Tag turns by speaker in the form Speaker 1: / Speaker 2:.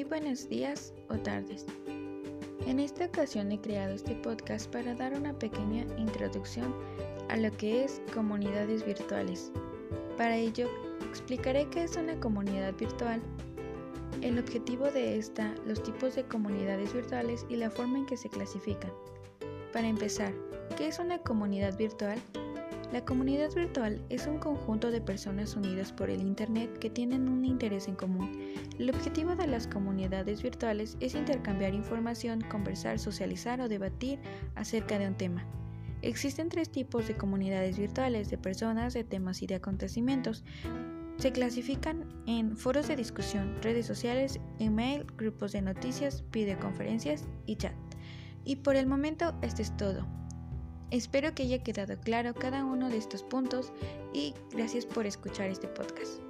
Speaker 1: buenos días o tardes. En esta ocasión he creado este podcast para dar una pequeña introducción a lo que es comunidades virtuales. Para ello, explicaré qué es una comunidad virtual, el objetivo de esta, los tipos de comunidades virtuales y la forma en que se clasifican. Para empezar, ¿qué es una comunidad virtual? La comunidad virtual es un conjunto de personas unidas por el Internet que tienen un interés en común. El objetivo de las comunidades virtuales es intercambiar información, conversar, socializar o debatir acerca de un tema. Existen tres tipos de comunidades virtuales de personas, de temas y de acontecimientos. Se clasifican en foros de discusión, redes sociales, email, grupos de noticias, videoconferencias y chat. Y por el momento esto es todo. Espero que haya quedado claro cada uno de estos puntos y gracias por escuchar este podcast.